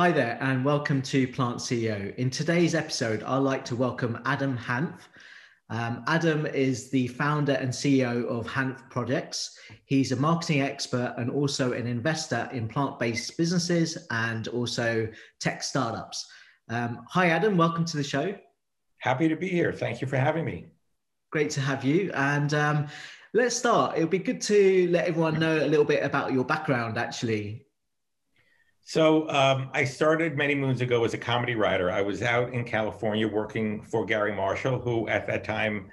Hi there, and welcome to Plant CEO. In today's episode, I'd like to welcome Adam Hanft. Um, Adam is the founder and CEO of Hanft Projects. He's a marketing expert and also an investor in plant based businesses and also tech startups. Um, hi, Adam. Welcome to the show. Happy to be here. Thank you for having me. Great to have you. And um, let's start. It would be good to let everyone know a little bit about your background, actually. So um, I started many moons ago as a comedy writer. I was out in California working for Garry Marshall, who at that time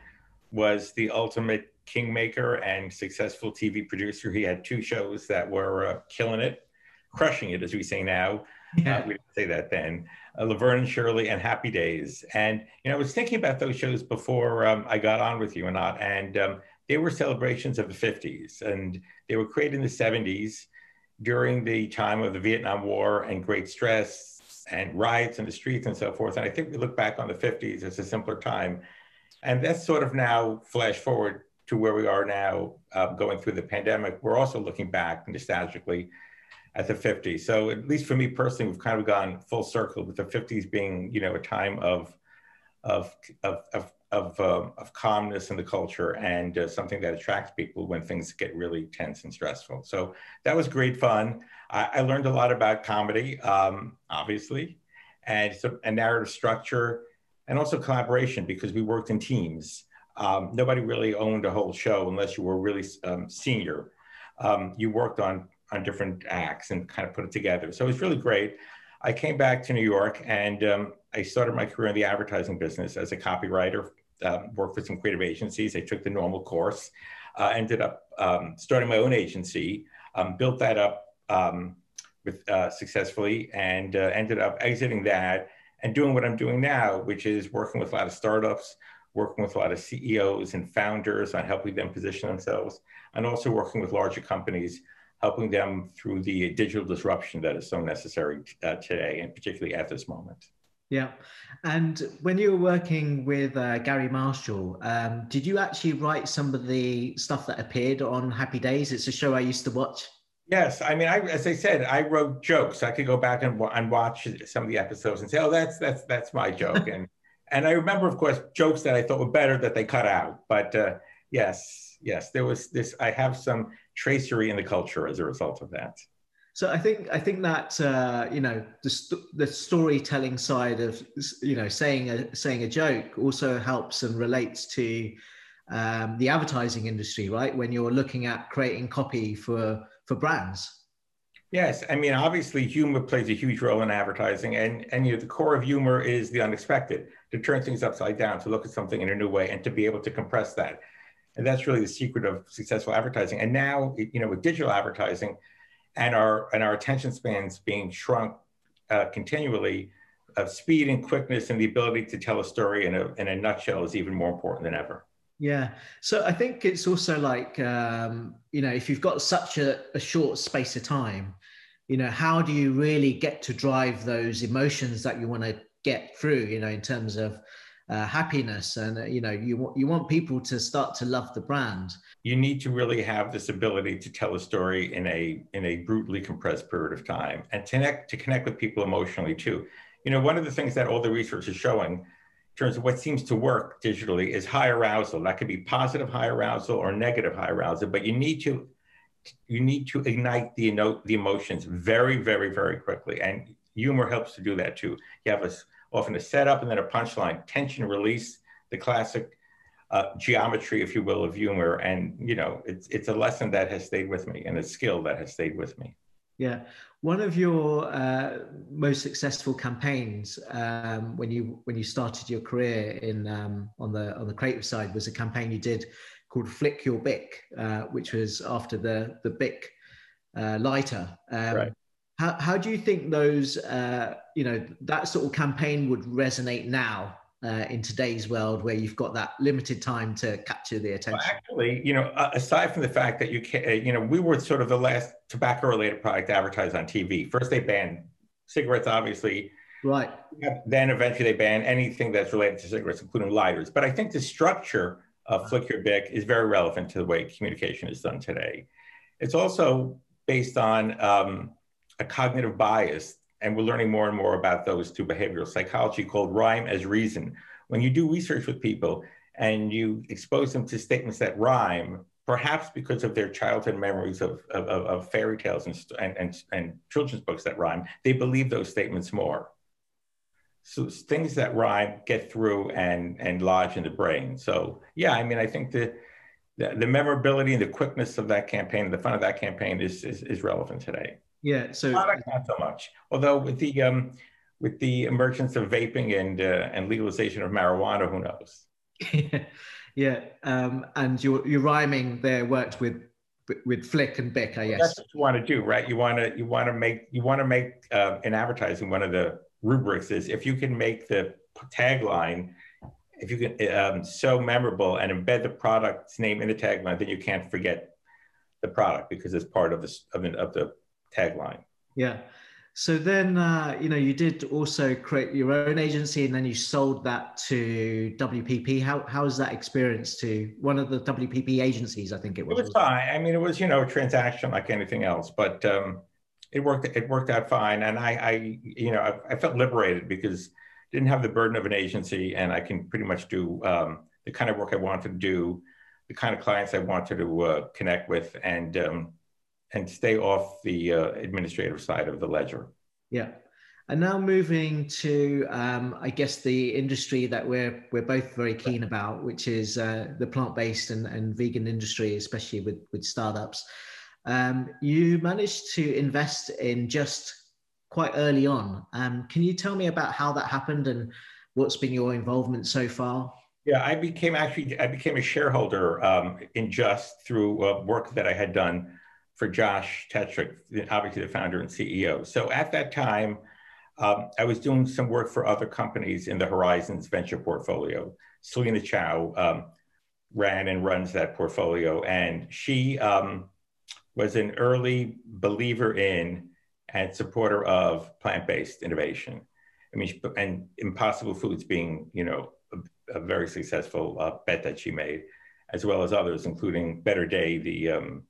was the ultimate kingmaker and successful TV producer. He had two shows that were uh, killing it, crushing it, as we say now. Yeah. Uh, we didn't say that then. Uh, Laverne and Shirley and Happy Days. And you know, I was thinking about those shows before um, I got on with you or not, and um, they were celebrations of the 50s, and they were created in the 70s during the time of the Vietnam War and great stress and riots in the streets and so forth. And I think we look back on the 50s as a simpler time. And that's sort of now flash forward to where we are now uh, going through the pandemic. We're also looking back nostalgically at the 50s. So at least for me personally, we've kind of gone full circle with the 50s being, you know, a time of, of, of, of of, uh, of calmness in the culture and uh, something that attracts people when things get really tense and stressful. So that was great fun. I, I learned a lot about comedy, um, obviously, and so, a narrative structure, and also collaboration because we worked in teams. Um, nobody really owned a whole show unless you were really um, senior. Um, you worked on on different acts and kind of put it together. So it was really great. I came back to New York and um, I started my career in the advertising business as a copywriter um, worked for some creative agencies. I took the normal course, uh, ended up um, starting my own agency, um, built that up um, with uh, successfully, and uh, ended up exiting that and doing what I'm doing now, which is working with a lot of startups, working with a lot of CEOs and founders on helping them position themselves, and also working with larger companies, helping them through the digital disruption that is so necessary uh, today, and particularly at this moment. Yeah. And when you were working with uh, Garry Marshall, um, did you actually write some of the stuff that appeared on Happy Days? It's a show I used to watch. Yes, I mean, I, as I said, I wrote jokes. I could go back and, and watch some of the episodes and say, "Oh, that's that's that's my joke." and and I remember, of course, jokes that I thought were better that they cut out. But uh, yes, yes, there was this. I have some tracery in the culture as a result of that. So I think I think that uh, you know the st- the storytelling side of you know saying a saying a joke also helps and relates to um, the advertising industry, right? When you're looking at creating copy for for brands. Yes, I mean obviously humor plays a huge role in advertising, and and you know the core of humor is the unexpected, to turn things upside down, to look at something in a new way, and to be able to compress that, and that's really the secret of successful advertising. And now you know with digital advertising and our and our attention spans being shrunk uh, continually, of speed and quickness and the ability to tell a story in a in a nutshell is even more important than ever. Yeah. So I think it's also like um, you know if you've got such a, a short space of time, you know how do you really get to drive those emotions that you want to get through? You know in terms of uh, happiness and uh, you know you want you want people to start to love the brand. You need to really have this ability to tell a story in a in a brutally compressed period of time and to connect to connect with people emotionally too. You know one of the things that all the research is showing in terms of what seems to work digitally is high arousal. That could be positive high arousal or negative high arousal but you need to you need to ignite the you know, the emotions very very very quickly. And humor helps to do that too. You have a often a setup and then a punchline, tension release, the classic uh, geometry, if you will, of humor. And, you know, it's, it's a lesson that has stayed with me and a skill that has stayed with me. Yeah. One of your uh, most successful campaigns um, when you when you started your career in um, on the on the creative side was a campaign you did called Flick Your Bic, uh, which was after the the Bic uh, lighter. Um, right. How, how do you think those, uh, you know, that sort of campaign would resonate now uh, in today's world where you've got that limited time to capture the attention? Well, actually, you know, aside from the fact that you can, you know, we were sort of the last tobacco-related product advertised on TV. First, they banned cigarettes, obviously. Right. Then eventually they banned anything that's related to cigarettes, including lighters. But I think the structure of Flick Your Bic is very relevant to the way communication is done today. It's also based on um, a cognitive bias and we're learning more and more about those two behavioral psychology called rhyme as reason. When you do research with people and you expose them to statements that rhyme, perhaps because of their childhood memories of, of, of fairy tales and, and, and, children's books that rhyme, they believe those statements more. So things that rhyme get through and, and lodge in the brain. So yeah, I mean, I think the, the, the memorability and the quickness of that campaign, the fun of that campaign is, is, is relevant today. Yeah. So not so much. Although with the um, with the emergence of vaping and uh, and legalization of marijuana, who knows? yeah. Um, and your your rhyming there worked with with Flick and Bic, I guess. That's what you want to do, right? You want to you want to make you want to make uh, in advertising one of the rubrics is if you can make the tagline if you can um, so memorable and embed the product's name in the tagline, then you can't forget the product because it's part of the of the, of the tagline. Yeah. So then, uh, you know, you did also create your own agency, and then you sold that to WPP. How how was that experience to one of the WPP agencies? I think it was. It was fine. I mean, it was you know a transaction like anything else, but um, it worked. It worked out fine, and I, I you know, I, I, felt liberated because I didn't have the burden of an agency, and I can pretty much do um, the kind of work I wanted to do, the kind of clients I wanted to uh, connect with, and um, and stay off the uh, administrative side of the ledger. Yeah. And now moving to, um, I guess, the industry that we're we're both very keen about, which is uh, the plant-based and, and vegan industry, especially with with startups. Um, you managed to invest in just quite early on. Um, can you tell me about how that happened and what's been your involvement so far? Yeah, I became actually I became a shareholder um, in Just through uh, work that I had done for Josh Tetrick, obviously the founder and CEO. So at that time, um, I was doing some work for other companies in the Horizons venture portfolio. Solina Chau um, ran and runs that portfolio, and she um, was an early believer in and supporter of plant-based innovation. I mean, and Impossible Foods being, you know, a, a very successful uh, bet that she made, as well as others, including Better Day, the um,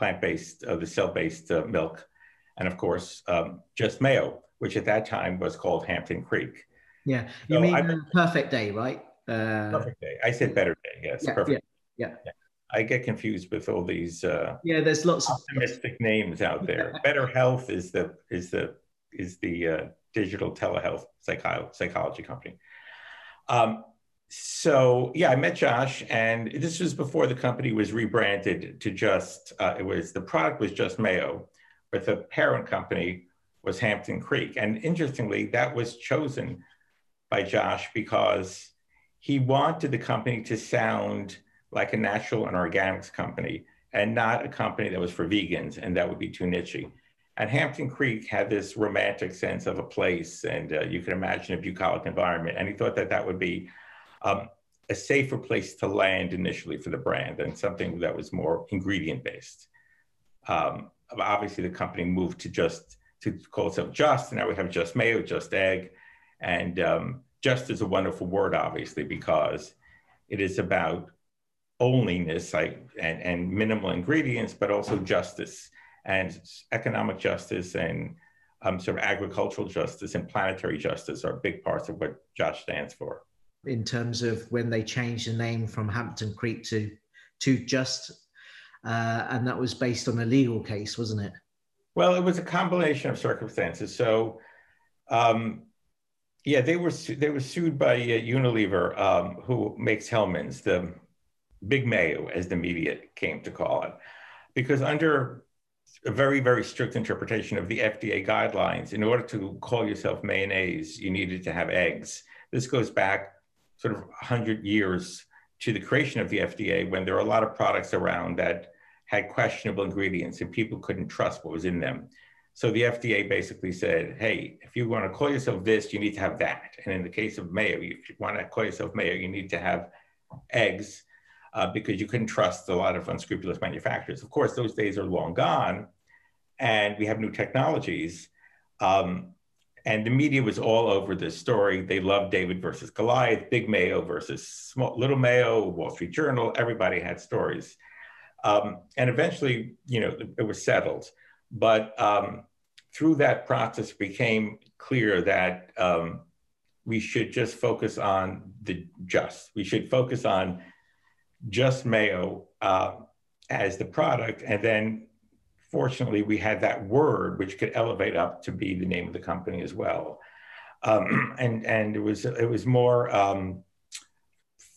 plant-based, uh, the cell-based uh, milk, and of course, um, just mayo, which at that time was called Hampton Creek. Yeah, you so mean I, Perfect Day, right? Uh, perfect Day. I said Better Day. Yes, yeah, perfect. Yeah, yeah. yeah. I get confused with all these. Uh, yeah, there's lots optimistic of names out there. BetterHelp is the is the is the uh, digital telehealth psycho- psychology company. Um, so yeah, I met Josh, and this was before the company was rebranded to just. Uh, it was the product was just Mayo, but the parent company was Hampton Creek. And interestingly, that was chosen by Josh because he wanted the company to sound like a natural and organics company, and not a company that was for vegans, and that would be too nichey. And Hampton Creek had this romantic sense of a place, and uh, you can imagine a bucolic environment. And he thought that that would be um, a safer place to land initially for the brand and something that was more ingredient based. Um, obviously, the company moved to just to call itself Just, and now we have Just Mayo, Just Egg, and um, Just is a wonderful word, obviously, because it is about onlyness like, and, and minimal ingredients, but also justice and economic justice and um, sort of agricultural justice and planetary justice are big parts of what Josh stands for in terms of when they changed the name from Hampton Creek to to Just, uh, and that was based on a legal case, wasn't it? Well, it was a combination of circumstances. So, um, yeah, they were su- they were sued by uh, Unilever, um, who makes Hellmann's, the Big Mayo, as the media came to call it, because under a very very strict interpretation of the FDA guidelines, in order to call yourself mayonnaise, you needed to have eggs. This goes back sort of 100 years to the creation of the FDA when there were a lot of products around that had questionable ingredients and people couldn't trust what was in them. So the FDA basically said, hey, if you want to call yourself this, you need to have that. And in the case of mayo, if you want to call yourself mayo, you need to have eggs uh, because you couldn't trust a lot of unscrupulous manufacturers. Of course, those days are long gone and we have new technologies. Um, and the media was all over this story. They loved David versus Goliath, Big Mayo versus Small, Little Mayo, Wall Street Journal. Everybody had stories, um, and eventually, you know, it was settled. But um, through that process became clear that um, we should just focus on the just. We should focus on just mayo uh, as the product. And then fortunately, we had that word which could elevate up to be the name of the company as well. Um, and and it was it was more um,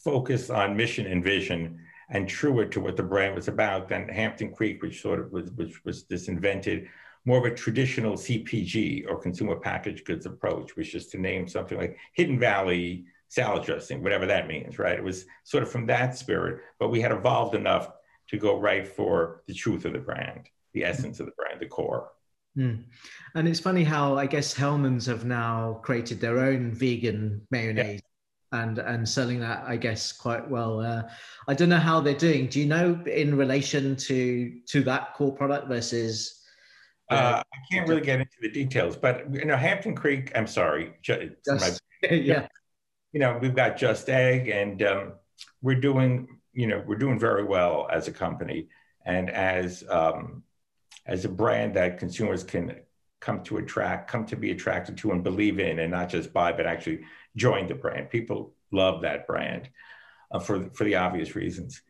focused on mission and vision and truer to what the brand was about than Hampton Creek, which sort of was which was this invented more of a traditional CPG or consumer packaged goods approach, which is to name something like Hidden Valley salad dressing, whatever that means, right? It was sort of from that spirit, but we had evolved enough to go right for the truth of the brand, the essence of the brand, the core. Mm. And it's funny how I guess Hellmann's have now created their own vegan mayonnaise. Yeah. And, and selling that, I guess, quite well. Uh, I don't know how they're doing. Do you know in relation to to that core product versus uh, I can't really get into the details, but you know, Hampton Creek. I'm sorry, just, my, yeah. You know, we've got Just Egg, and um, we're doing. You know, we're doing very well as a company, and as um, as a brand that consumers can come to attract, come to be attracted to, and believe in, and not just buy, but actually join the brand. People love that brand uh, for for the obvious reasons,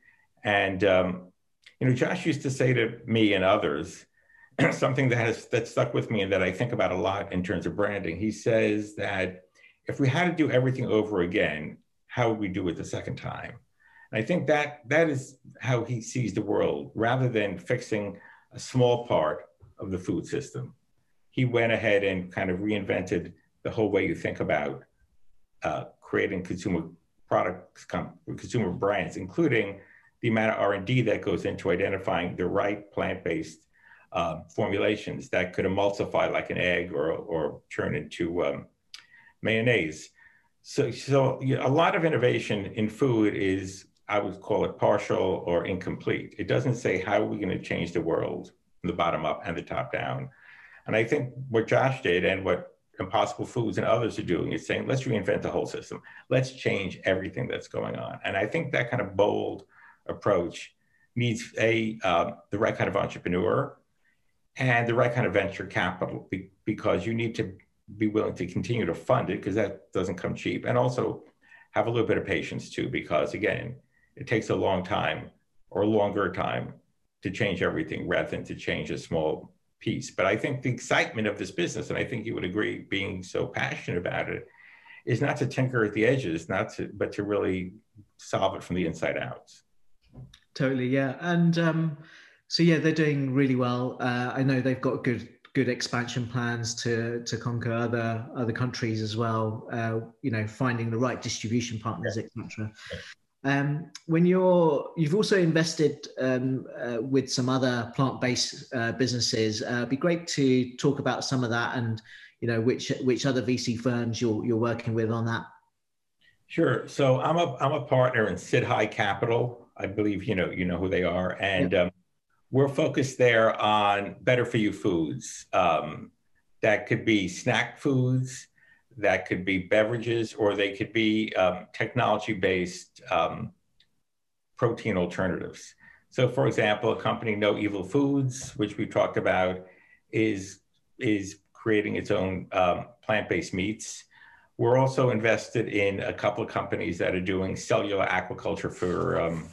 and um, you know, Josh used to say to me and others something that has that stuck with me and that I think about a lot in terms of branding. He says that if we had to do everything over again, how would we do it the second time? And I think that that is how he sees the world. Rather than fixing a small part of the food system, he went ahead and kind of reinvented the whole way you think about uh, creating consumer products, consumer brands, including the amount of R&D that goes into identifying the right plant-based uh, formulations that could emulsify like an egg or, or turn into um, mayonnaise. So, so you know, a lot of innovation in food is, I would call it partial or incomplete. It doesn't say how are we going to change the world from the bottom up and the top down. And I think what Josh did and what Impossible Foods and others are doing is saying, let's reinvent the whole system. Let's change everything that's going on. And I think that kind of bold approach needs a uh, the right kind of entrepreneur and the right kind of venture capital because you need to be willing to continue to fund it because that doesn't come cheap and also have a little bit of patience too because again it takes a long time or longer time to change everything rather than to change a small piece but i think the excitement of this business and i think you would agree being so passionate about it is not to tinker at the edges not to but to really solve it from the inside out totally yeah and um so yeah, they're doing really well. Uh, I know they've got good good expansion plans to to conquer other other countries as well. Uh, you know, finding the right distribution partners, yeah. etc. Um, when you're, you've also invested um, uh, with some other plant-based uh, businesses. Uh, it'd be great to talk about some of that, and you know, which which other VC firms you're you're working with on that. Sure. So I'm a I'm a partner in Siddhi Capital. I believe you know you know who they are, and yeah. um, we're focused there on better for you foods. Um, that could be snack foods, that could be beverages, or they could be um, technology based um, protein alternatives. So, for example, a company, No Evil Foods, which we talked about, is, is creating its own um, plant based meats. We're also invested in a couple of companies that are doing cellular aquaculture for um,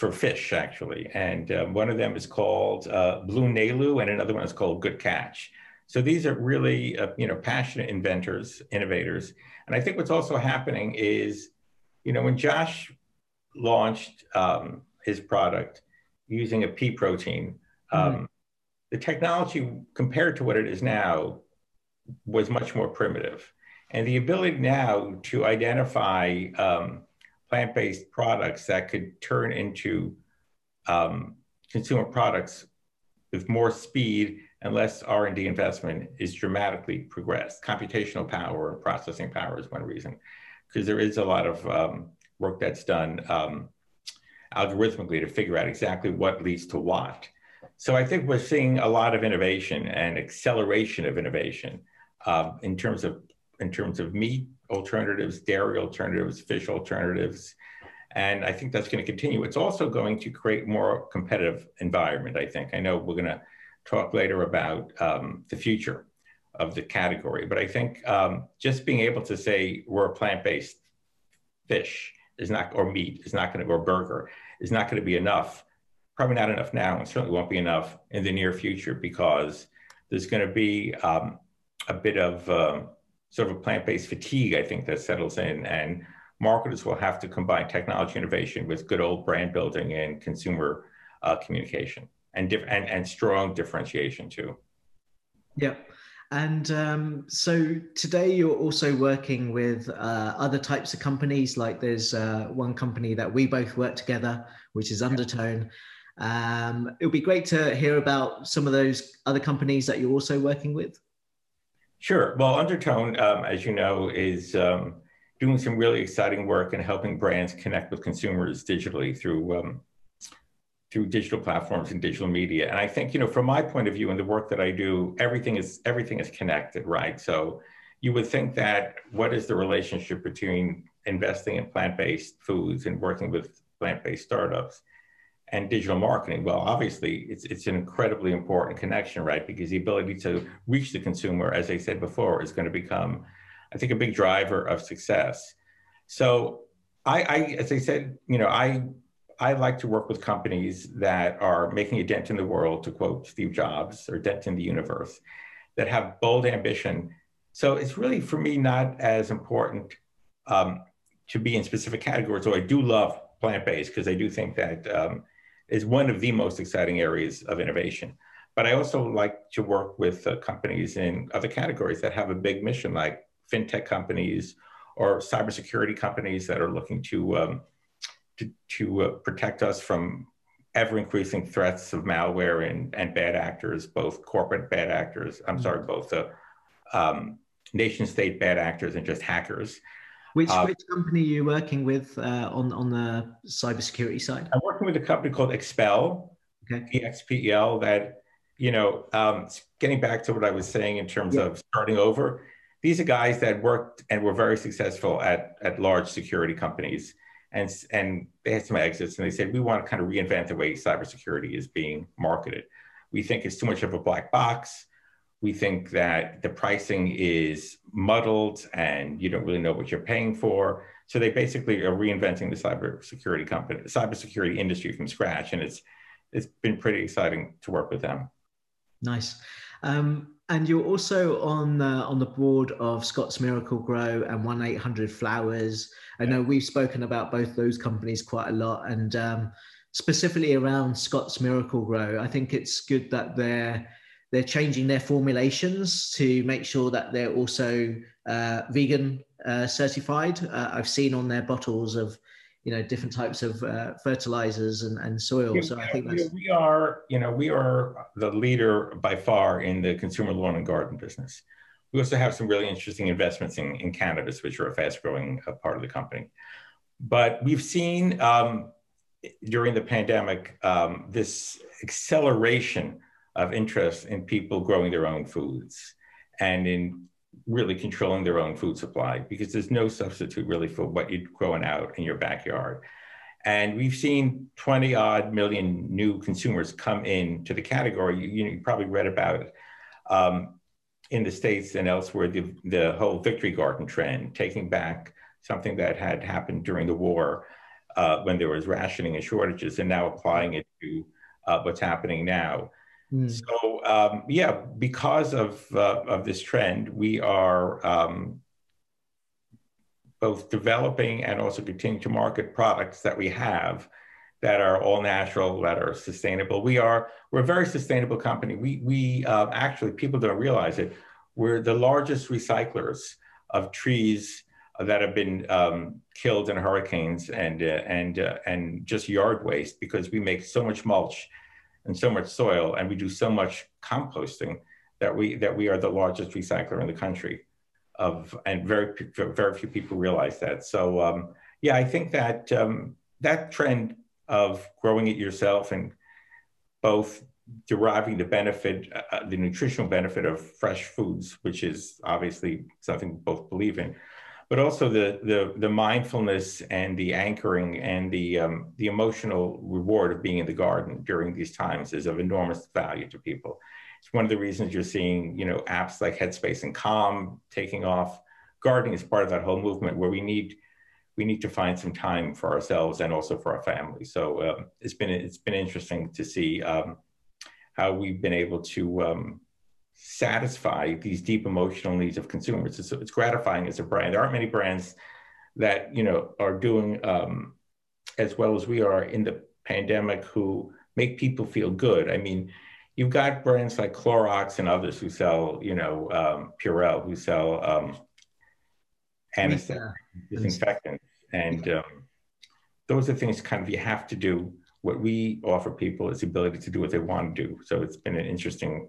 for fish, actually. And um, one of them is called uh, BlueNalu, and another one is called Good Catch. So these are really, uh, you know, passionate inventors, innovators. And I think what's also happening is, you know, when Josh launched um, his product using a pea protein, um, mm-hmm. the technology compared to what it is now was much more primitive. And the ability now to identify um, plant-based products that could turn into um, consumer products with more speed and less R&D investment is dramatically progressed. Computational power and processing power is one reason, because there is a lot of um, work that's done um, algorithmically to figure out exactly what leads to what. So I think we're seeing a lot of innovation and acceleration of innovation uh, in terms of in terms of meat alternatives, dairy alternatives, fish alternatives. And I think that's going to continue. It's also going to create more competitive environment, I think. I know we're going to talk later about um, the future of the category. But I think um, just being able to say we're a plant-based fish is not, or meat is not going to, or burger is not going to be enough. Probably not enough now, and certainly won't be enough in the near future because there's going to be um, a bit of um, sort of a plant-based fatigue, I think, that settles in, and marketers will have to combine technology innovation with good old brand building and consumer uh, communication and, diff- and and strong differentiation too. Yeah. And um, so today you're also working with uh, other types of companies. Like there's uh, one company that we both work together, which is Undertone. Um, it would be great to hear about some of those other companies that you're also working with. Sure. Well, Undertone, um, as you know, is um, doing some really exciting work in helping brands connect with consumers digitally through um, through digital platforms and digital media. And I think, you know, from my point of view and the work that I do, everything is everything is connected, right? So you would think that what is the relationship between investing in plant-based foods and working with plant-based startups and digital marketing? Well, obviously, it's it's an incredibly important connection, right? Because the ability to reach the consumer, as I said before, is going to become, I think, a big driver of success. So I, I as I said, you know, I I like to work with companies that are making a dent in the world, to quote Steve Jobs, or dent in the universe, that have bold ambition. So it's really, for me, not as important um, to be in specific categories. So I do love plant-based because I do think that um, is one of the most exciting areas of innovation. But I also like to work with uh, companies in other categories that have a big mission, like fintech companies or cybersecurity companies that are looking to um, to, to uh, protect us from ever increasing threats of malware and, and bad actors, both corporate bad actors, I'm mm-hmm. sorry, both uh, um, nation state bad actors and just hackers. Which, uh, which company are you working with uh, on, on the cybersecurity side? I'm working with a company called Expel, okay. EXPEL, that, you know, um, getting back to what I was saying in terms yeah. of starting over, these are guys that worked and were very successful at, at large security companies and and they had some exits and they said we want to kind of reinvent the way cybersecurity is being marketed. We think it's too much of a black box. We think that the pricing is muddled and you don't really know what you're paying for. So they basically are reinventing the cybersecurity company, cybersecurity industry from scratch, and it's it's been pretty exciting to work with them. Nice. Um, and you're also on uh, on the board of Scotts Miracle-Gro and One Eight Hundred Flowers. I know we've spoken about both those companies quite a lot, and um, specifically around Scotts Miracle-Gro. I think it's good that they're they're changing their formulations to make sure that they're also uh, vegan uh, certified. Uh, I've seen on their bottles of you know different types of uh, fertilizers and, and soil. Yeah, so i think that's... we are you know we are the leader by far in the consumer lawn and garden business. We also have some really interesting investments in, in cannabis which are a fast growing uh, part of the company. But we've seen um, during the pandemic um, this acceleration of interest in people growing their own foods and in really controlling their own food supply because there's no substitute really for what you're growing out in your backyard. And we've seen 20 odd million new consumers come in to the category. You, you, probably read about it um, in the States and elsewhere, the, the whole victory garden trend, taking back something that had happened during the war uh, when there was rationing and shortages and now applying it to uh, what's happening now. Mm. So um, yeah, because of uh, of this trend, we are um, both developing and also continuing to market products that we have that are all natural, that are sustainable. We are we're a very sustainable company. We we uh, actually people don't realize it. We're the largest recyclers of trees that have been um, killed in hurricanes and uh, and uh, and just yard waste because we make so much mulch and so much soil, and we do so much composting that we that we are the largest recycler in the country. Of and very very few people realize that. So um, yeah, I think that um, that trend of growing it yourself and both deriving the benefit, uh, the nutritional benefit of fresh foods, which is obviously something we both believe in, but also the the the mindfulness and the anchoring and the um, the emotional reward of being in the garden during these times is of enormous value to people. it's one of the reasons you're seeing, you know, apps like Headspace and Calm taking off. Gardening is part of that whole movement where we need we need to find some time for ourselves and also for our families. So um, it's been it's been interesting to see um, how we've been able to um, satisfy these deep emotional needs of consumers. It's, it's, gratifying as a brand. There aren't many brands that you know are doing um, as well as we are in the pandemic who make people feel good. I mean, you've got brands like Clorox and others who sell, you know, um, Purell, who sell um, anesthetic, disinfectants, and um, those are things kind of you have to do. What we offer people is the ability to do what they want to do. So it's been an interesting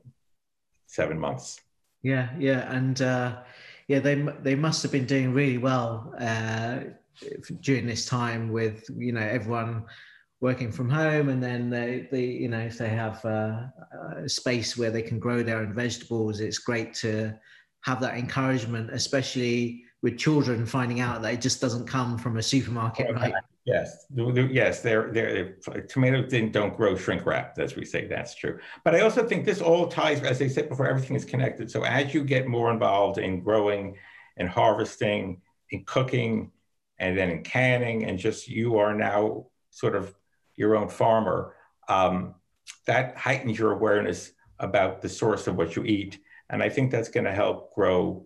seven months. Yeah, yeah, and uh, yeah, they they must have been doing really well uh, during this time with you know everyone working from home and then they, they you know if they have uh, a space where they can grow their own vegetables it's great to have that encouragement especially with children finding out that it just doesn't come from a supermarket right yes. Yes they're, they're tomatoes didn't don't grow shrink wrap as we say that's true. But i also think this all ties as i said before everything is connected. So as you get more involved in growing and harvesting in cooking and then in canning and just you are now sort of your own farmer, um, that heightens your awareness about the source of what you eat. And I think that's going to help grow,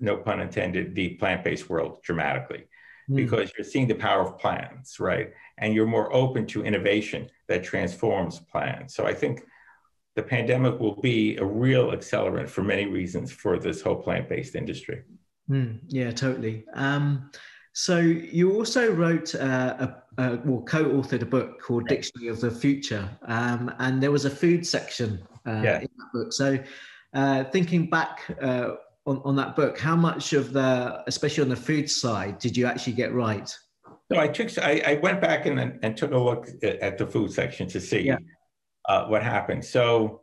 no pun intended, the plant based world dramatically mm. because you're seeing the power of plants, right? And you're more open to innovation that transforms plants. So I think the pandemic will be a real accelerant for many reasons for this whole plant based industry. Mm, yeah, totally. Um, so you also wrote uh, a, a, well, co-authored a book called Dictionary of the Future, um, and there was a food section uh, yeah. in that book. So uh, thinking back uh, on, on that book, how much of the, especially on the food side, did you actually get right? So I took, I, I went back and, and took a look at the food section to see yeah. Uh, what happened. So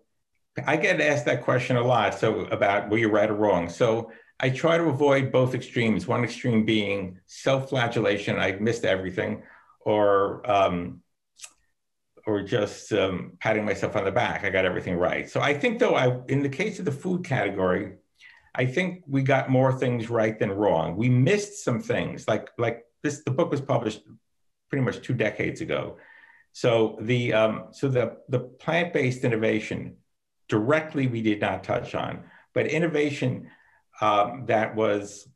I get asked that question a lot. So about were you right or wrong? So I try to avoid both extremes. One extreme being self-flagellation, I missed everything, or um, or just um, patting myself on the back, I got everything right. So I think though, I in the case of the food category, I think we got more things right than wrong. We missed some things, like like this. The book was published pretty much two decades ago. So the um, so the the plant-based innovation directly we did not touch on, but innovation um, that was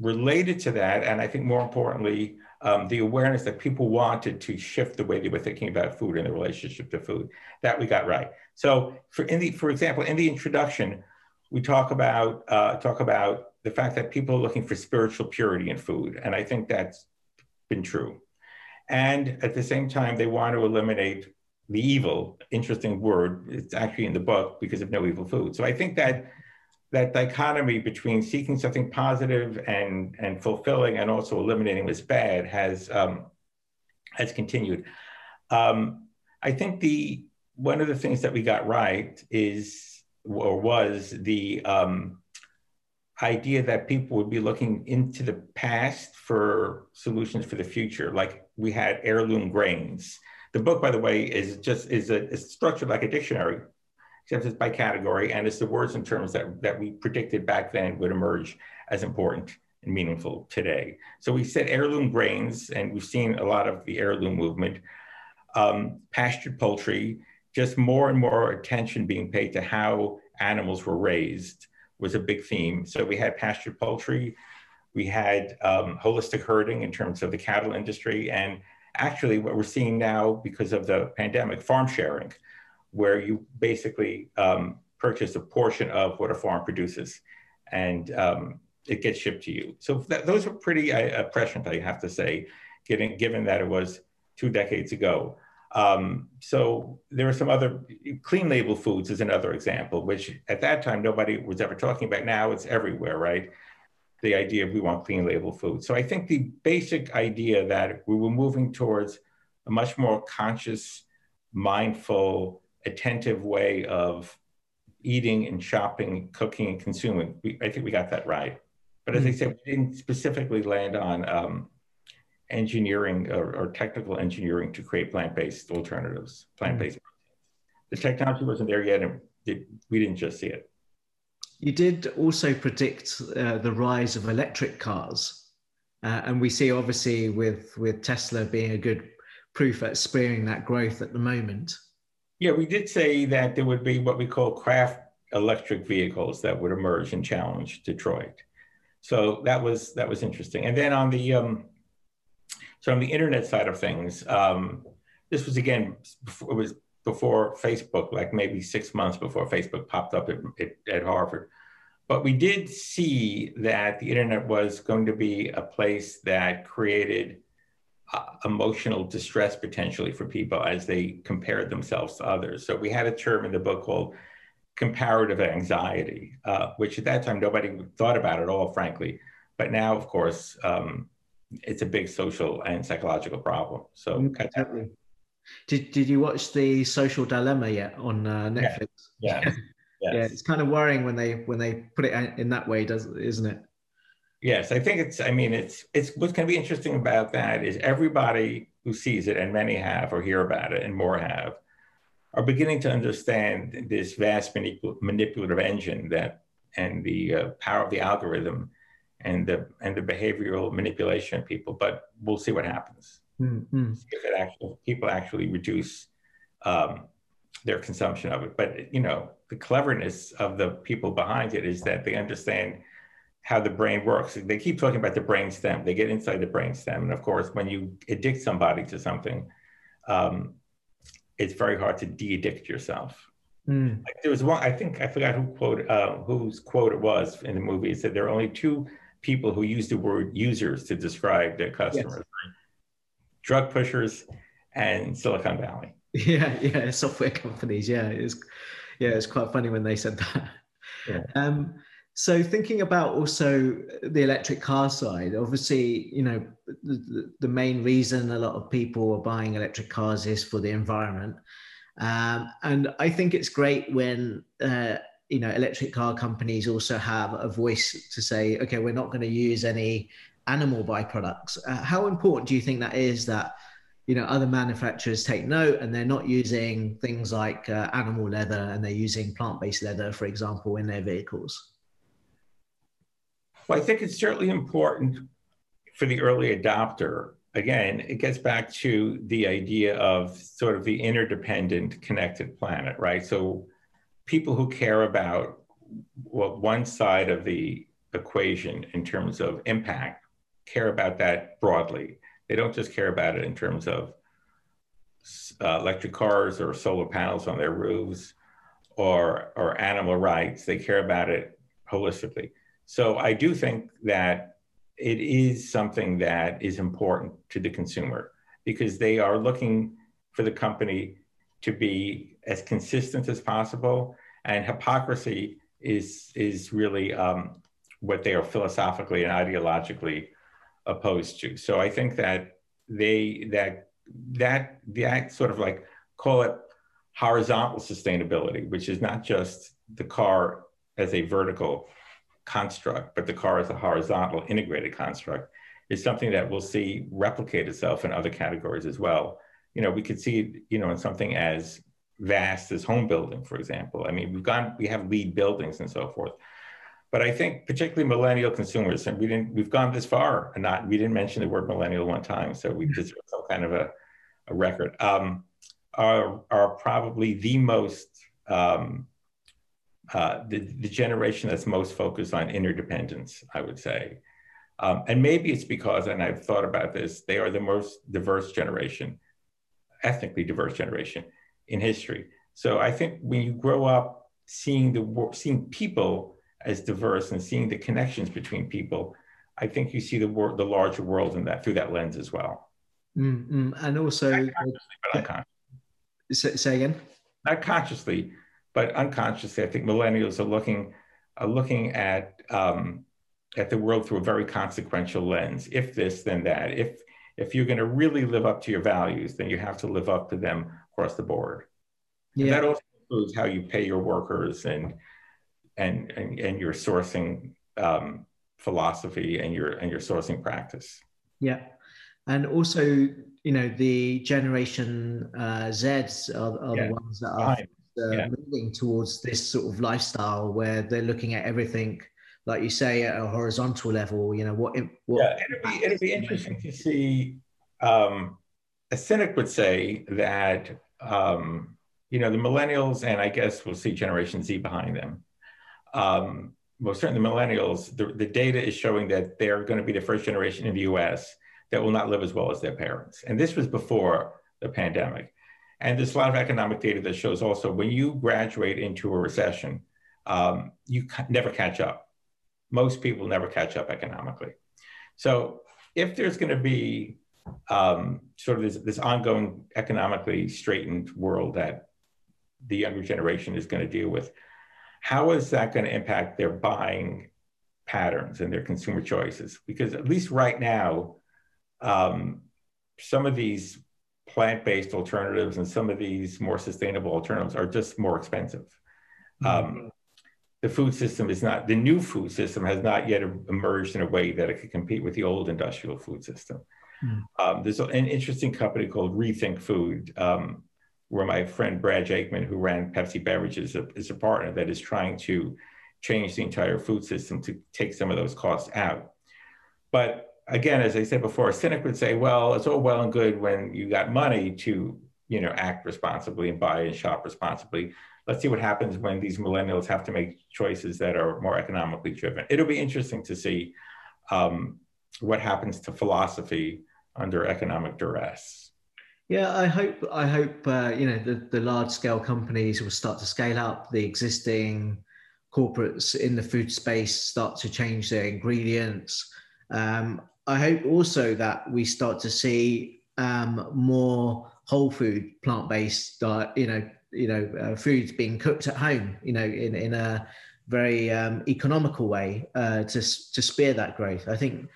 related to that. And I think more importantly, um, the awareness that people wanted to shift the way they were thinking about food and the relationship to food, that we got right. So for, in the, for example, in the introduction, we talk about, uh, talk about the fact that people are looking for spiritual purity in food. And I think that's been true. And at the same time, they want to eliminate the evil, interesting word, it's actually in the book because of no evil food. So I think that that dichotomy between seeking something positive and and fulfilling and also eliminating what's bad has um, has continued. Um, I think the one of the things that we got right is or was the um, idea that people would be looking into the past for solutions for the future. Like we had heirloom grains. The book, by the way, is just is a is structured like a dictionary except it's by category, and it's the words and terms that, that we predicted back then would emerge as important and meaningful today. So we said heirloom grains, and we've seen a lot of the heirloom movement. Um, pastured poultry, just more and more attention being paid to how animals were raised was a big theme. So we had pasture poultry, we had um, holistic herding in terms of the cattle industry, and actually what we're seeing now because of the pandemic, farm sharing where you basically um, purchase a portion of what a farm produces and um, it gets shipped to you. So those are pretty uh, prescient, I have to say, given, given that it was two decades ago. Um, so there are some other clean label foods is another example, which at that time nobody was ever talking about. Now it's everywhere, right? The idea of we want clean label food. So I think the basic idea that we were moving towards a much more conscious, mindful, attentive way of eating and shopping, cooking and consuming. We, I think we got that right. But as mm-hmm. I said, we didn't specifically land on um, engineering or, or, technical engineering to create plant-based alternatives, plant-based. Mm-hmm. The technology wasn't there yet, and it, we didn't just see it. You did also predict uh, the rise of electric cars, uh, and we see obviously with with Tesla being a good proof at spearing that growth at the moment. Yeah, we did say that there would be what we call craft electric vehicles that would emerge and challenge Detroit. So that was that was interesting. And then on the um, so on the internet side of things, um, this was again before, it was before Facebook, like maybe six months before Facebook popped up at, at, at Harvard. But we did see that the internet was going to be a place that created uh, emotional distress potentially for people as they compared themselves to others. So we had a term in the book called comparative anxiety, uh, which at that time nobody thought about at all, frankly. But now, of course, um, it's a big social and psychological problem. So, mm, did Did you watch the Social Dilemma yet on uh, Netflix? Yeah. yeah. Yes. yeah, it's kind of worrying when they when they put it in that way, does isn't it? Yes, I think it's. I mean, it's it's what's going to be interesting about that is everybody who sees it, and many have or hear about it, and more have, are beginning to understand this vast manipul- manipulative engine that and the uh, power of the algorithm and the and the behavioral manipulation of people. But we'll see what happens. Mm-hmm. If it actually people actually reduce um, their consumption of it. But you know, the cleverness of the people behind it is that they understand how the brain works. They keep talking about the brain stem. They get inside the brain stem, and of course, when you addict somebody to something, um, it's very hard to de-addict yourself. Mm. Like there was one, I think I forgot who quote uh, whose quote it was in the movie. It said there are only two people who use the word users to describe their customers: yes. drug pushers and Silicon Valley. Yeah, yeah, software companies. Yeah, it's yeah, it's quite funny when they said that. Yeah. Um, so thinking about also the electric car side, obviously, you know, the, the main reason a lot of people are buying electric cars is for the environment. Um, and I think it's great when, uh, you know, electric car companies also have a voice to say, okay, we're not going to use any animal byproducts. Uh, how important do you think that is that, you know, other manufacturers take note and they're not using things like uh, animal leather and they're using plant-based leather, for example, in their vehicles? Well, I think it's certainly important for the early adopter. Again, it gets back to the idea of sort of the interdependent connected planet, right? So people who care about one side of the equation in terms of impact care about that broadly. They don't just care about it in terms of uh, electric cars or solar panels on their roofs or, or animal rights. They care about it holistically. So I do think that it is something that is important to the consumer because they are looking for the company to be as consistent as possible. And hypocrisy is, is really um, what they are philosophically and ideologically opposed to. So I think that they, that, that, that sort of like call it horizontal sustainability, which is not just the car as a vertical construct, but the car as a horizontal integrated construct is something that we'll see replicate itself in other categories as well. You know, we could see, you know, in something as vast as home building, for example. I mean, we've gone, we have LEED buildings and so forth. But I think particularly millennial consumers, and we didn't, we've gone this far and not, we didn't mention the word millennial one time. So we just some kind of a, a record, um, are, are probably the most um, uh, the, the generation that's most focused on interdependence, I would say. Um, and maybe it's because, and I've thought about this, they are the most diverse generation, ethnically diverse generation in history. So I think when you grow up seeing the seeing people as diverse and seeing the connections between people, I think you see the world, the larger world in that through that lens as well. Mm-hmm. And also, not consciously, say, say again. Not consciously, but unconsciously, I think millennials are looking are looking at um, at the world through a very consequential lens. If this, then that. If if you're going to really live up to your values, then you have to live up to them across the board. Yeah. And that also includes how you pay your workers and and and, and your sourcing um, philosophy and your and your sourcing practice. Yeah, and also you know the generation uh, Zs are, are yeah. the ones that are uh, yeah. moving towards this sort of lifestyle where they're looking at everything, like you say, at a horizontal level. You know what? what yeah, it'd be it'd be interesting to see. Um, a cynic would say that um, you know the millennials, and I guess we'll see Generation Z behind them. Um, well, certainly the millennials, the, the data is showing that they're going to be the first generation in the U.S. that will not live as well as their parents, and this was before the pandemic. And there's a lot of economic data that shows also when you graduate into a recession, um, you never catch up. Most people never catch up economically. So if there's going to be um, sort of this, this ongoing economically straightened world that the younger generation is going to deal with, how is that going to impact their buying patterns and their consumer choices? Because at least right now, um, some of these plant-based alternatives and some of these more sustainable alternatives are just more expensive. Mm-hmm. Um, the food system is not the new food system has not yet emerged in a way that it could compete with the old industrial food system. Mm. Um, there's an interesting company called Rethink Food, um, where my friend Brad Jakeman, who ran Pepsi Beverages, is a, is a partner that is trying to change the entire food system to take some of those costs out. But again, as I said before, a cynic would say, well, it's all well and good when you got money to, you know, act responsibly and buy and shop responsibly. Let's see what happens when these millennials have to make choices that are more economically driven. It'll be interesting to see um, what happens to philosophy under economic duress. Yeah, I hope I hope uh, you know the, the large scale companies will start to scale up. The existing corporates in the food space start to change their ingredients. Um, I hope also that we start to see um, more whole food, plant based, uh, you know, you know, uh, foods being cooked at home, you know, in in a very um, economical way uh, to to spear that growth. I think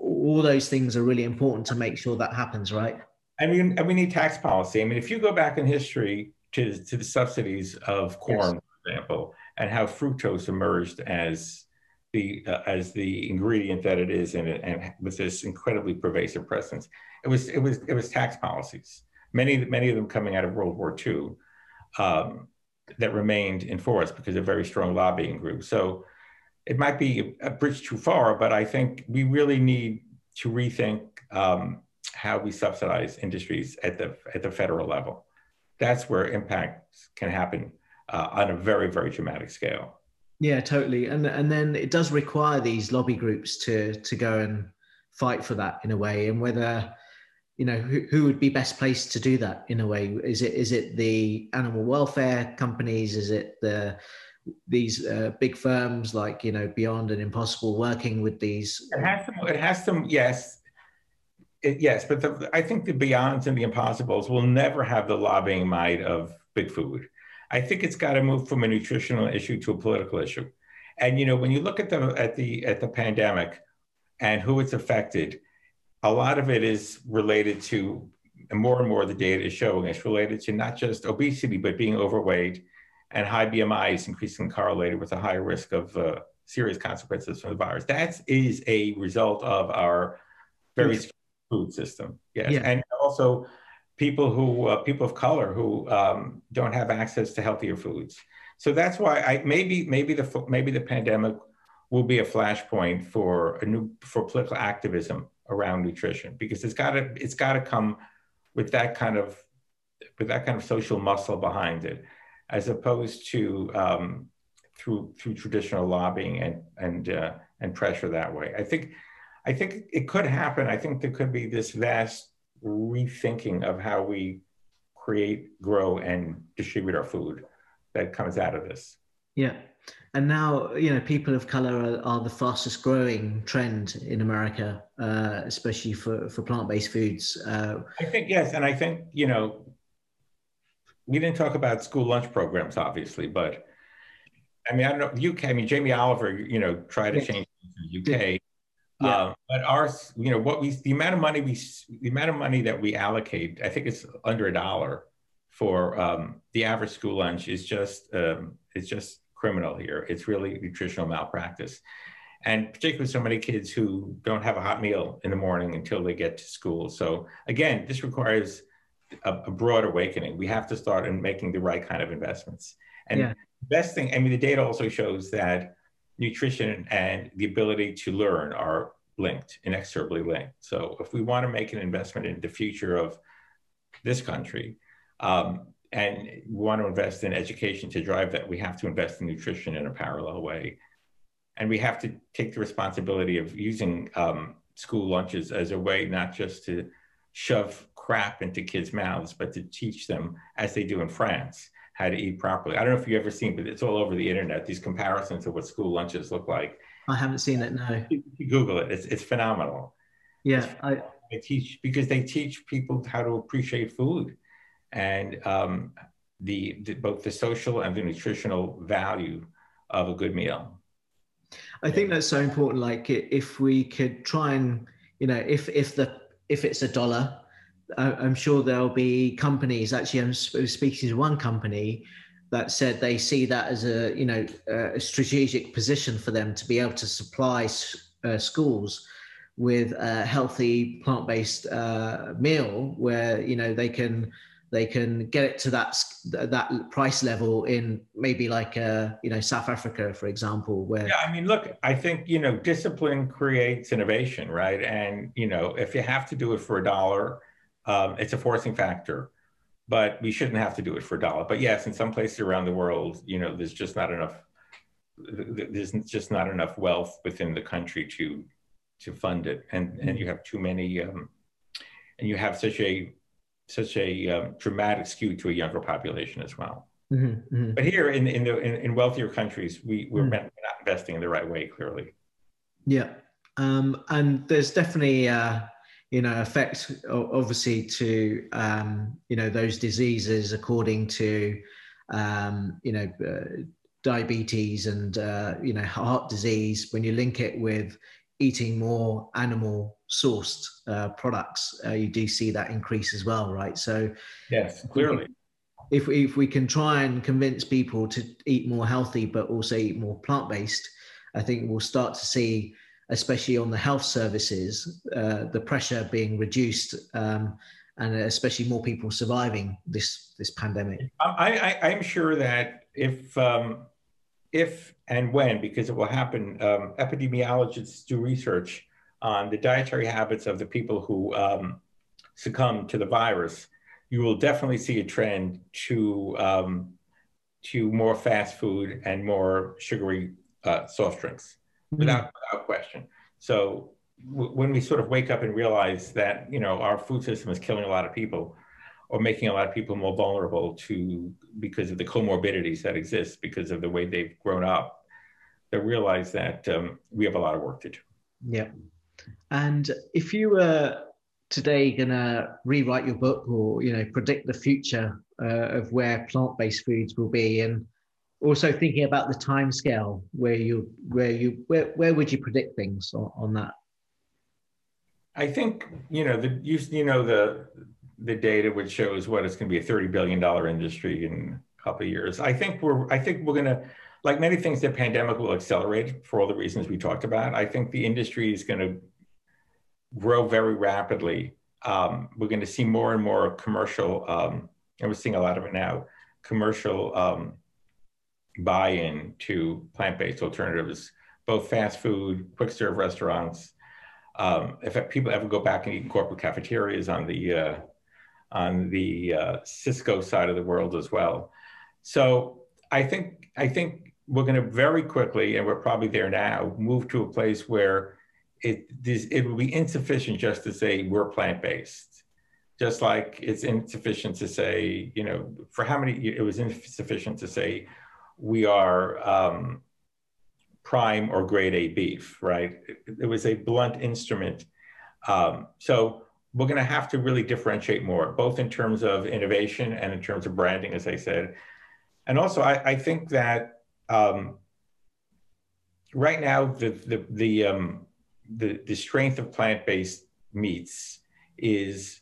all those things are really important to make sure that happens, right? I mean, and we need tax policy. I mean, if you go back in history to, to the subsidies of corn, yes. for example, and how fructose emerged as the uh, as the ingredient that it is in it, and with this incredibly pervasive presence, it was it was it was tax policies. Many many of them coming out of World War II um, that remained in force because of very strong lobbying groups. So it might be a bridge too far, but I think we really need to rethink um, how we subsidize industries at the at the federal level. That's where impacts can happen uh, on a very very dramatic scale. Yeah, totally. And and then it does require these lobby groups to to go and fight for that in a way, and whether you know who, who would be best placed to do that in a way is it is it the animal welfare companies is it the these uh, big firms like you know Beyond and Impossible working with these? It has some. It has some. Yes, it, yes, but the, I think the Beyonds and the Impossibles will never have the lobbying might of big food. I think it's got to move from a nutritional issue to a political issue. And you know, when you look at the at the at the pandemic and who it's affected, a lot of it is related to, and more and more the data is showing it's related to not just obesity but being overweight and high BMI is increasingly correlated with a higher risk of uh, serious consequences from the virus. That is a result of our very food system. Yes, yeah. and also people who uh, people of color who um, don't have access to healthier foods. So that's why I maybe maybe the maybe the pandemic will be a flashpoint for a new for political activism around nutrition because it's got to it's got to come with that kind of with that kind of social muscle behind it as opposed to um, through through traditional lobbying and and uh, and pressure that way. I think I think it could happen. I think there could be this vast rethinking of how we create, grow, and distribute our food that comes out of this. Yeah. And now, you know, people of color are, are the fastest growing trend in America, uh, especially for, for plant based foods. Uh, I think, yes. And I think, you know, we didn't talk about school lunch programs, obviously, but I mean, I don't know, the UK, I mean, Jamie Oliver, you know, tried to change the UK. Yeah. Uh, but our, you know, what we, the amount of money we, the amount of money that we allocate, I think it's under a dollar for um, the average school lunch is just, um, it's just criminal here. It's really nutritional malpractice. And particularly so many kids who don't have a hot meal in the morning until they get to school. So again, this requires a, a, broad awakening. We have to start in making the right kind of investments. And yeah. best thing, I mean, the data also shows that nutrition and the ability to learn are linked, inexorably linked. So if we want to make an investment in the future of this country, um, and we want to invest in education to drive that, we have to invest in nutrition in a parallel way. And we have to take the responsibility of using um, school lunches as a way not just to shove crap into kids' mouths, but to teach them, as they do in France, how to eat properly. I don't know if you've ever seen, but it's all over the internet, these comparisons of what school lunches look like. I haven't seen it, no. You Google it, it's, it's phenomenal. Yeah. It's, I, they teach, because they teach people how to appreciate food and um, the, the, both the social and the nutritional value of a good meal. I think that's so important. Like if we could try and, you know, if if the if it's a dollar, I'm sure there'll be companies. Actually, I'm speaking to one company that said they see that as a you know a strategic position for them to be able to supply uh, schools with a healthy plant-based uh, meal where you know they can they can get it to that that price level in maybe like uh, you know South Africa, for example. Where yeah, I mean, look, I think you know discipline creates innovation, right? And you know, if you have to do it for a dollar, um, it's a forcing factor. But we shouldn't have to do it for a dollar. But yes, in some places around the world, you know, there's just not enough. There's just not enough wealth within the country to to fund it, and and you have too many. Um, and you have such a such a um, dramatic skew to a younger population as well. Mm-hmm, mm-hmm. But here in in, the, in, in wealthier countries, we we're mm. not investing in the right way. Clearly. Yeah, um, and there's definitely uh, you know effect obviously to um, you know those diseases according to um, you know uh, diabetes and uh, you know heart disease when you link it with eating more animal sourced uh, products, uh, you do see that increase as well, right? So, yes, clearly. If we, if we can try and convince people to eat more healthy, but also eat more plant based, I think we'll start to see, especially on the health services, uh, the pressure being reduced, um, and especially more people surviving this this pandemic. I, I am sure that if um, if and when, because it will happen, um, epidemiologists do research on the dietary habits of the people who um, succumb to the virus, you will definitely see a trend to um, to more fast food and more sugary uh, soft drinks, without without question. So w- when we sort of wake up and realize that you know our food system is killing a lot of people, or making a lot of people more vulnerable to because of the comorbidities that exist because of the way they've grown up, they realize that um, we have a lot of work to do. Yeah. And if you were today going to rewrite your book or you know predict the future uh, of where plant-based foods will be, and also thinking about the time scale where you where you where, where would you predict things on, on that? I think you know the you, you know the the data which shows what it's going to be a thirty billion dollar industry in a couple of years. I think we're I think we're going to like many things, the pandemic will accelerate for all the reasons we talked about. I think the industry is going to grow very rapidly. Um, we're going to see more and more commercial, um, and we're seeing a lot of it now, commercial um, buy-in to plant-based alternatives, both fast food, quick serve restaurants. Um, if people ever go back and eat in corporate cafeterias on the uh, on the uh, Sysco side of the world as well. So I think I think we're going to very quickly, and we're probably there now, move to a place where it this, it will be insufficient just to say we're plant based. Just like it's insufficient to say, you know, for how many, it was insufficient to say we are um, prime or grade A beef, right? It, it was a blunt instrument. Um, so we're going to have to really differentiate more, both in terms of innovation and in terms of branding, as I said. And also, I, I think that um, right now, the the the, um, the the strength of plant-based meats is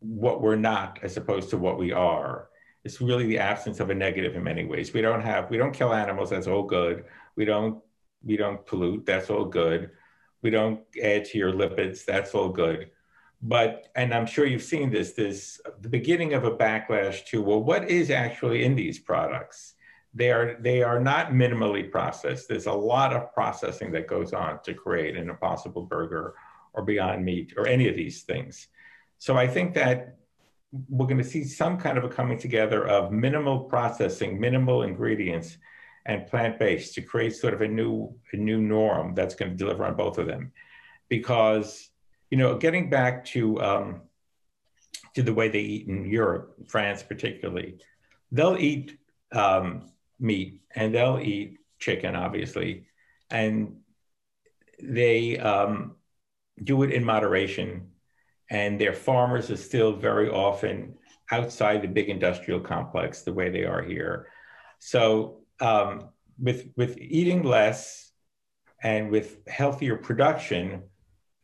what we're not as opposed to what we are. It's really the absence of a negative in many ways. We don't have we don't kill animals. That's all good. We don't we don't pollute. That's all good. We don't add to your lipids. That's all good. but and I'm sure you've seen this. This the beginning of a backlash to well, what is actually in these products? They are they are not minimally processed. There's a lot of processing that goes on to create an Impossible Burger or Beyond Meat or any of these things. So I think that we're going to see some kind of a coming together of minimal processing, minimal ingredients, and plant-based to create sort of a new a new norm that's going to deliver on both of them. Because you know, getting back to um, to the way they eat in Europe, France particularly, they'll eat um, meat and they'll eat chicken, obviously, and they um, do it in moderation and their farmers are still very often outside the big industrial complex the way they are here. So um, with with eating less and with healthier production,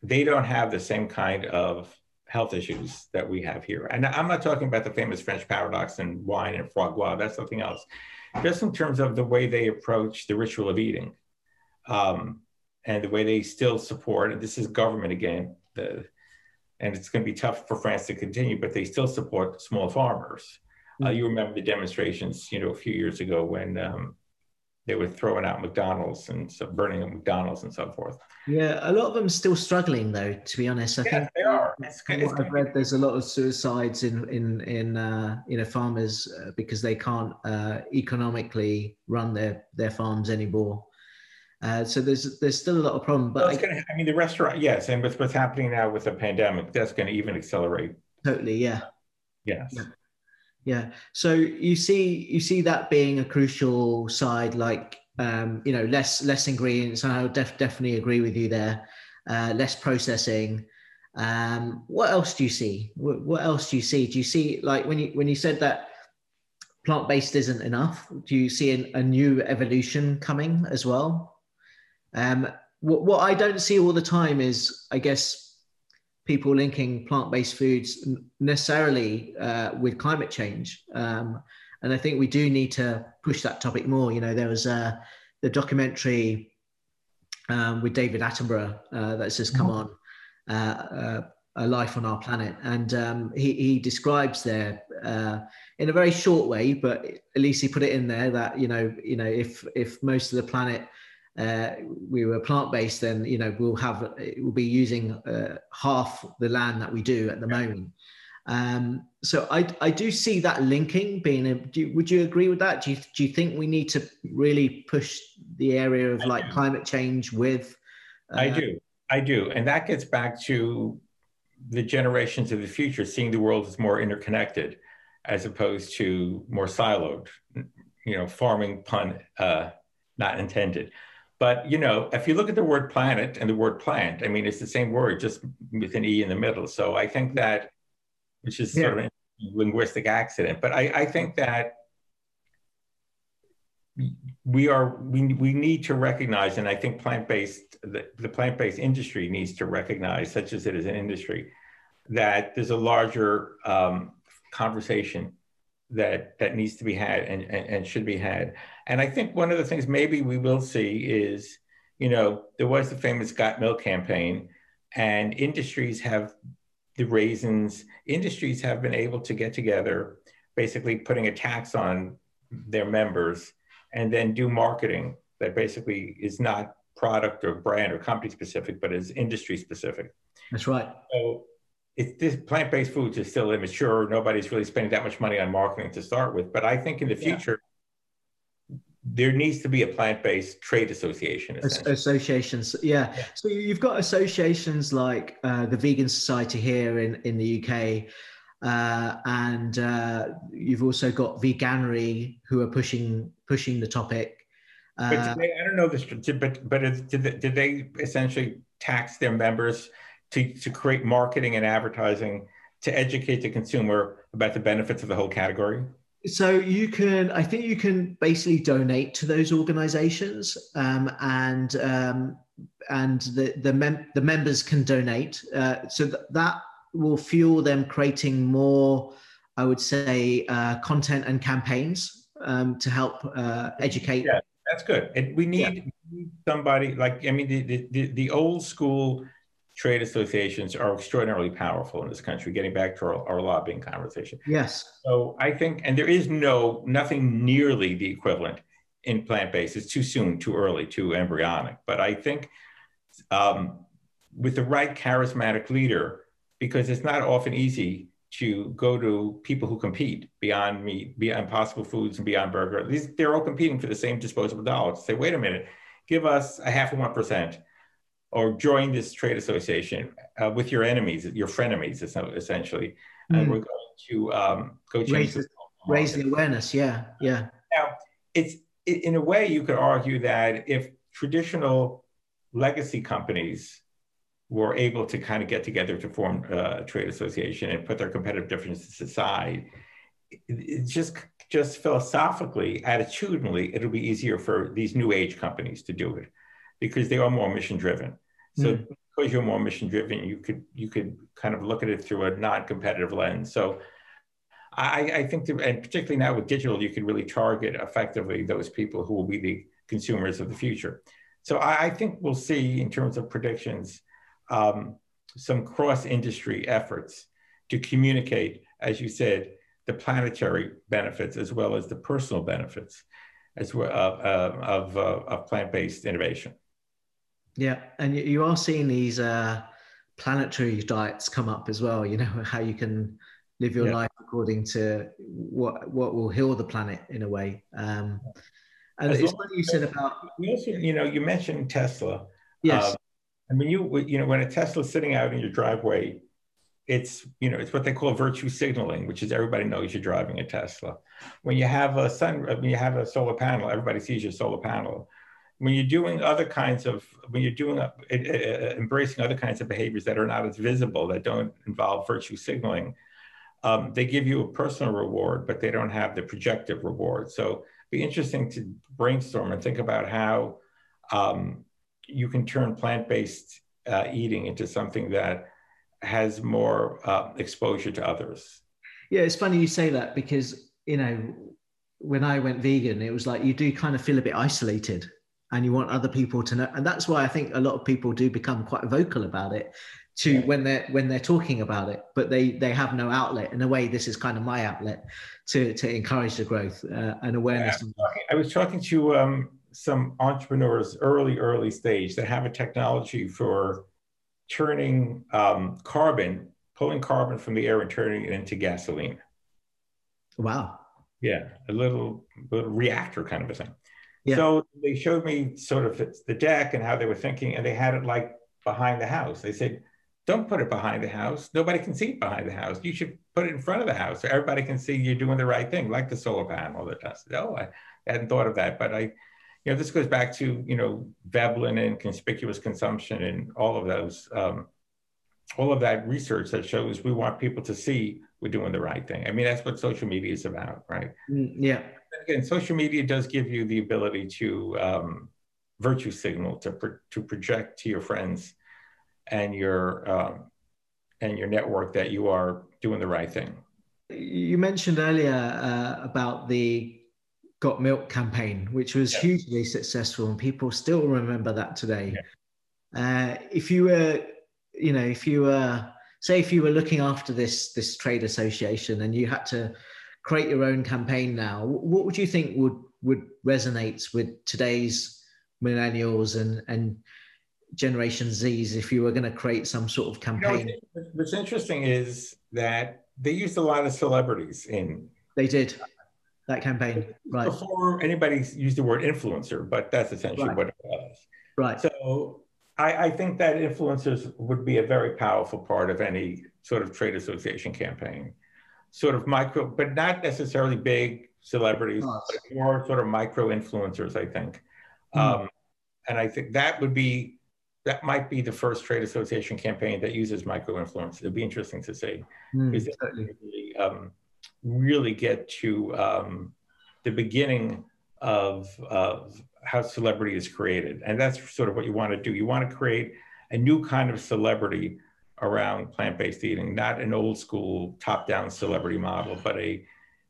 they don't have the same kind of health issues that we have here. And I'm not talking about the famous French paradox and wine and foie gras. That's something else. Just in terms of the way they approach the ritual of eating, um, and the way they still support. And this is government again. The and it's going to be tough for France to continue, but they still support small farmers. Uh, mm-hmm. you remember the demonstrations, you know, a few years ago when um, they were throwing out McDonald's and so burning up McDonald's and so forth. Yeah, a lot of them are still struggling, though. To be honest, I yeah, think they are. It's, it's I've read, there's a lot of suicides in in in uh, you know farmers uh, because they can't uh, economically run their their farms anymore. Uh, so there's there's still a lot of problem. But I, gonna, I, mean, the restaurant, yes, and with what's happening now with the pandemic, that's going to even accelerate. Totally, yeah. Yes. Yeah. yeah. So you see, you see that being a crucial side, like um, you know, less less ingredients. And I would def- definitely agree with you there. Uh, less processing. Um, what else do you see? What, what else do you see? Do you see like when you when you said that plant based isn't enough? Do you see an, a new evolution coming as well? Um, what, what I don't see all the time is, I guess, people linking plant-based foods necessarily uh, with climate change. Um, and I think we do need to push that topic more. You know, there was uh, the documentary um, with David Attenborough uh, that's just come mm-hmm. on, uh, uh, A Life on Our Planet. And um, he, he describes there uh, in a very short way, but at least he put it in there that, you know, you know, if, if most of the planet uh, we were plant based, then you know we'll have we'll be using uh, half the land that we do at the moment. Um, so I, I do see that linking being a, do, would you agree with that? Do you, do you think we need to really push the area of like climate change with? Uh, I do. I do. And that gets back to the generations of the future, seeing the world as more interconnected as opposed to more siloed, you know, farming pun uh, not intended. But you know, if you look at the word planet and the word plant, I mean, it's the same word, just with an e in the middle. So I think that, which is yeah. sort of a linguistic accident, but I, I think that we are we, we need to recognize, and I think plant-based the, the plant-based industry needs to recognize, such as it is an industry, that there's a larger um, conversation that that needs to be had and, and, and should be had. And I think one of the things maybe we will see is, you know, there was the famous Got Milk campaign, and industries have the raisins, industries have been able to get together, basically putting a tax on their members and then do marketing that basically is not product or brand or company specific, but is industry specific. That's right. So it's this plant-based foods is still immature. Nobody's really spending that much money on marketing to start with. But I think in the future. There needs to be a plant-based trade association. Associations, yeah. yeah. So you've got associations like uh, the Vegan Society here in in the UK. Uh, and uh, you've also got Veganuary who are pushing pushing the topic. but they, I don't know this, but but did they, did they essentially tax their members to, to create marketing and advertising to educate the consumer about the benefits of the whole category? So you can, I think you can basically donate to those organizations, um, and um, and the the, mem- the members can donate. Uh, so th- that will fuel them creating more, I would say, uh, content and campaigns um, to help uh, educate. Yeah, that's good. And we need, yeah. somebody like I mean the, the the old school trade associations are extraordinarily powerful in this country, getting back to our, our lobbying conversation. Yes. So I think, and there is no, nothing nearly the equivalent in plant-based. It's too soon, too early, too embryonic. But I think um, with the right charismatic leader, because it's not often easy to go to people who compete beyond meat, beyond Impossible Foods and beyond burger. These, they're all competing for the same disposable dollars. Say, wait a minute, give us a half of 1% or join this trade association uh, with your enemies, your frenemies, essentially. Mm. And hmm. we're going to um, go change raise, raise the awareness. Yeah, yeah. Now, it's in a way you could argue that if traditional legacy companies were able to kind of get together to form a trade association and put their competitive differences aside, it just just philosophically, attitudinally, it'll be easier for these new age companies to do it because they are more mission driven. So mm. because you're more mission driven, you could you could kind of look at it through a non-competitive lens. So I, I think, that, and particularly now with digital, you can really target effectively those people who will be the consumers of the future. So I, I think we'll see in terms of predictions um, some cross-industry efforts to communicate, as you said, the planetary benefits as well as the personal benefits as well uh, of, uh, of plant-based innovation. Yeah, and you are seeing these uh, planetary diets come up as well. You know how you can live your yeah. life according to what what will heal the planet in a way. Um, and as it's funny you said about you also, you know you mentioned Tesla. Yes. Um, I mean you you know when a Tesla's sitting out in your driveway, it's you know it's what they call virtue signaling, which is everybody knows you're driving a Tesla. When you have a sun, when you have a solar panel, everybody sees your solar panel. When you're doing other kinds of when you're doing uh, uh, embracing other kinds of behaviors that are not as visible that don't involve virtue signaling, um, they give you a personal reward, but they don't have the projective reward. So be interesting to brainstorm and think about how um, you can turn plant-based uh, eating into something that has more uh, exposure to others. Yeah, it's funny you say that because you know when I went vegan, it was like you do kind of feel a bit isolated and you want other people to know and that's why i think a lot of people do become quite vocal about it to yeah. when they're when they're talking about it but they they have no outlet. In a way this is kind of my outlet to to encourage the growth uh, and awareness yeah, I was talking to um, some entrepreneurs early early stage that have a technology for turning um, carbon pulling carbon from the air and turning it into gasoline. Wow. Yeah a little, little reactor kind of a thing yeah. so they showed me sort of the deck and how they were thinking and they had it like behind the house they said don't put it behind the house. Nobody can see it behind the house. You should put it in front of the house so everybody can see you're doing the right thing, like the solar panel that does. Oh, I hadn't thought of that, but I, you know, this goes back to you know Veblen and conspicuous consumption and all of those, um, all of that research that shows we want people to see we're doing the right thing. I mean, that's what social media is about, right? Mm, yeah. Again, social media does give you the ability to um, virtue signal to pro- to project to your friends and your um, and your network that you are doing the right thing. You mentioned earlier uh, about the Got Milk campaign, which was yes. hugely successful, and people still remember that today. Yeah. Uh, if you were, you know, if you were, say, if you were looking after this this trade association and you had to create your own campaign now, what would you think would would resonate with today's millennials and and Generation Z's if you were going to create some sort of campaign? You know, what's interesting is that they used a lot of celebrities in. They did that campaign, right? Before anybody used the word influencer, but that's essentially right. what it was. Right. So I, I think that influencers would be a very powerful part of any sort of trade association campaign. Sort of micro, but not necessarily big celebrities, but more sort of micro influencers, I think. Mm. Um, and I think that would be that might be the first trade association campaign that uses micro influence. It'd be interesting to see mm, because really, um, really get to um, the beginning of, of how celebrity is created, and that's sort of what you want to do. You want to create a new kind of celebrity around plant-based eating, not an old school top-down celebrity model, but a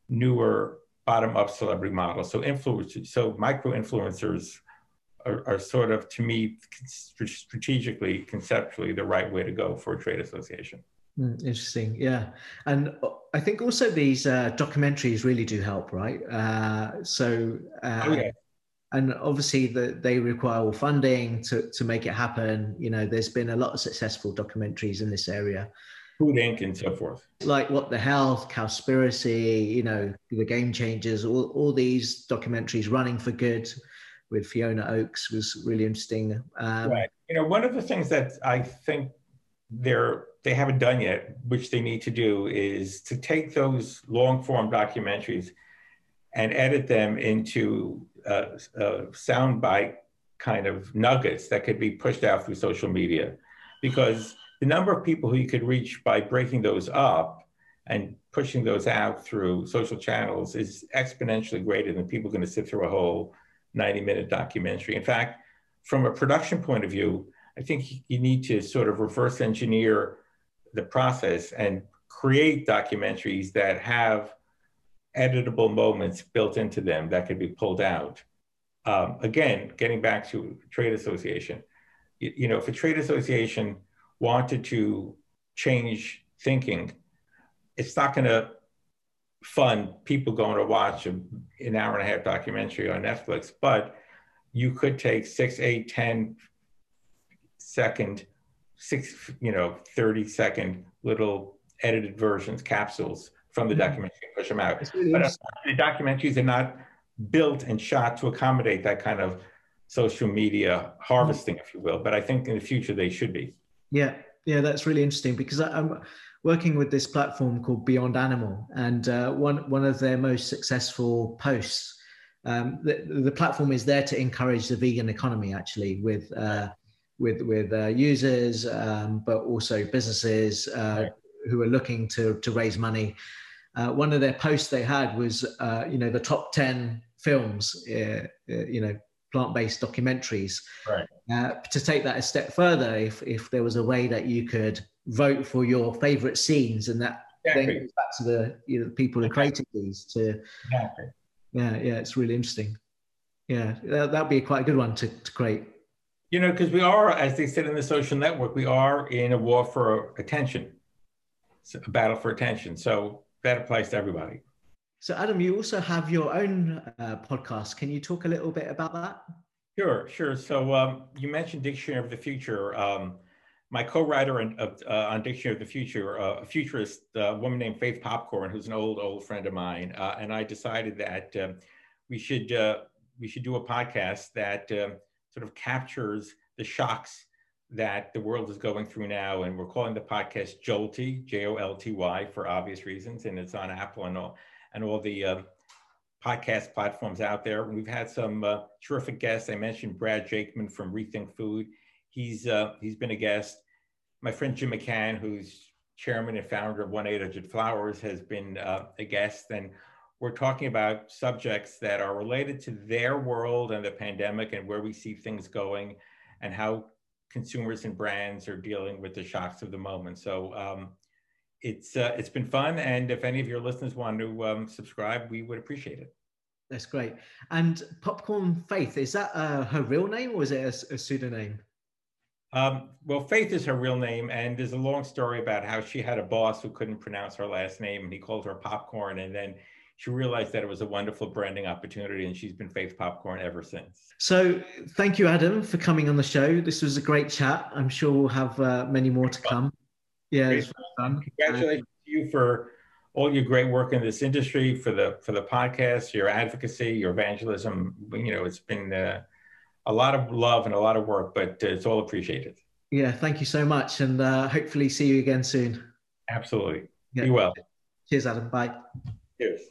newer bottom-up celebrity model. So influencers, so micro influencers are, are, sort of, to me, strategically, conceptually, the right way to go for a trade association. Mm, interesting, yeah, and uh, I think also these uh, documentaries really do help, right? Uh, so, uh, oh, yeah. And obviously, the, they require all funding to to make it happen. You know, there's been a lot of successful documentaries in this area. Food Inc. and so forth. Like What the Health, Cowspiracy, you know, The Game Changers, all, all these documentaries running for good with Fiona Oakes was really interesting. Um, right. You know, one of the things that I think they're they haven't done yet, which they need to do, is to take those long form documentaries and edit them into uh, uh, soundbite kind of nuggets that could be pushed out through social media, because the number of people who you could reach by breaking those up and pushing those out through social channels is exponentially greater than people going to sit through a whole 90 minute documentary. In fact, from a production point of view, I think you need to sort of reverse engineer the process and create documentaries that have editable moments built into them that could be pulled out. Um, again, getting back to trade association, you, you know, if a trade association wanted to change thinking, it's not going to fund people going to watch a, an hour and a half documentary on Netflix, but you could take six, eight, ten second, six, you know, 30 second little edited versions, capsules from the documentary and push them out. But uh, the documentaries are not built and shot to accommodate that kind of social media harvesting, if you will. But I think in the future they should be. Yeah, yeah, that's really interesting because I'm working with this platform called Beyond Animal, and uh, one one of their most successful posts. Um, the, the platform is there to encourage the vegan economy, actually, with uh, with with uh, users, um, but also businesses uh, right. who are looking to to raise money. Uh, one of their posts they had was, uh, you know, the top ten films, you know, plant-based documentaries. Right. Uh, to take that a step further, if if there was a way that you could vote for your favorite scenes, and that exactly. then goes back to the you know, people who created these. To exactly. yeah, yeah, it's really interesting. Yeah, that, that'd be quite a good one to, to create. You know, because we are, as they said in the social network, we are in a war for attention, a battle for attention. So that applies to everybody. So, Adam, you also have your own uh, podcast. Can you talk a little bit about that? Sure, sure. So, um, you mentioned Dictionary of the Future. Um, my co-writer on, uh, on Dictionary of the Future, uh, a futurist, a uh, woman named Faith Popcorn, who's an old, old friend of mine, uh, and I decided that um, we should uh, we should do a podcast that um, sort of captures the shocks that the world is going through now, and we're calling the podcast Jolty, J O L T Y, for obvious reasons, and it's on Apple and all and all the um, podcast platforms out there. We've had some uh, terrific guests. I mentioned Brad Jakeman from Rethink Food. He's uh, he's been a guest. My friend Jim McCann, who's chairman and founder of One Eight Hundred Flowers, has been uh, a guest, and we're talking about subjects that are related to their world and the pandemic and where we see things going, and how consumers and brands are dealing with the shocks of the moment. So um, it's uh, it's been fun, and if any of your listeners want to um, subscribe, we would appreciate it. That's great. And Popcorn Faith is that uh, her real name or is it a, a pseudonym? Um, well, Faith is her real name, and there's a long story about how she had a boss who couldn't pronounce her last name, and he called her Popcorn, and then she realized that it was a wonderful branding opportunity, and she's been Faith Popcorn ever since. So, thank you, Adam, for coming on the show. This was a great chat. I'm sure we'll have uh, many more to come. Yeah, it's fun. Congratulations to you for all your great work in this industry, for the for the podcast, your advocacy, your evangelism. You know, it's been uh, a lot of love and a lot of work, but uh, it's all appreciated. Yeah, thank you so much, and uh, hopefully see you again soon. Absolutely. Yeah. Be well. Cheers, Adam. Bye. Cheers.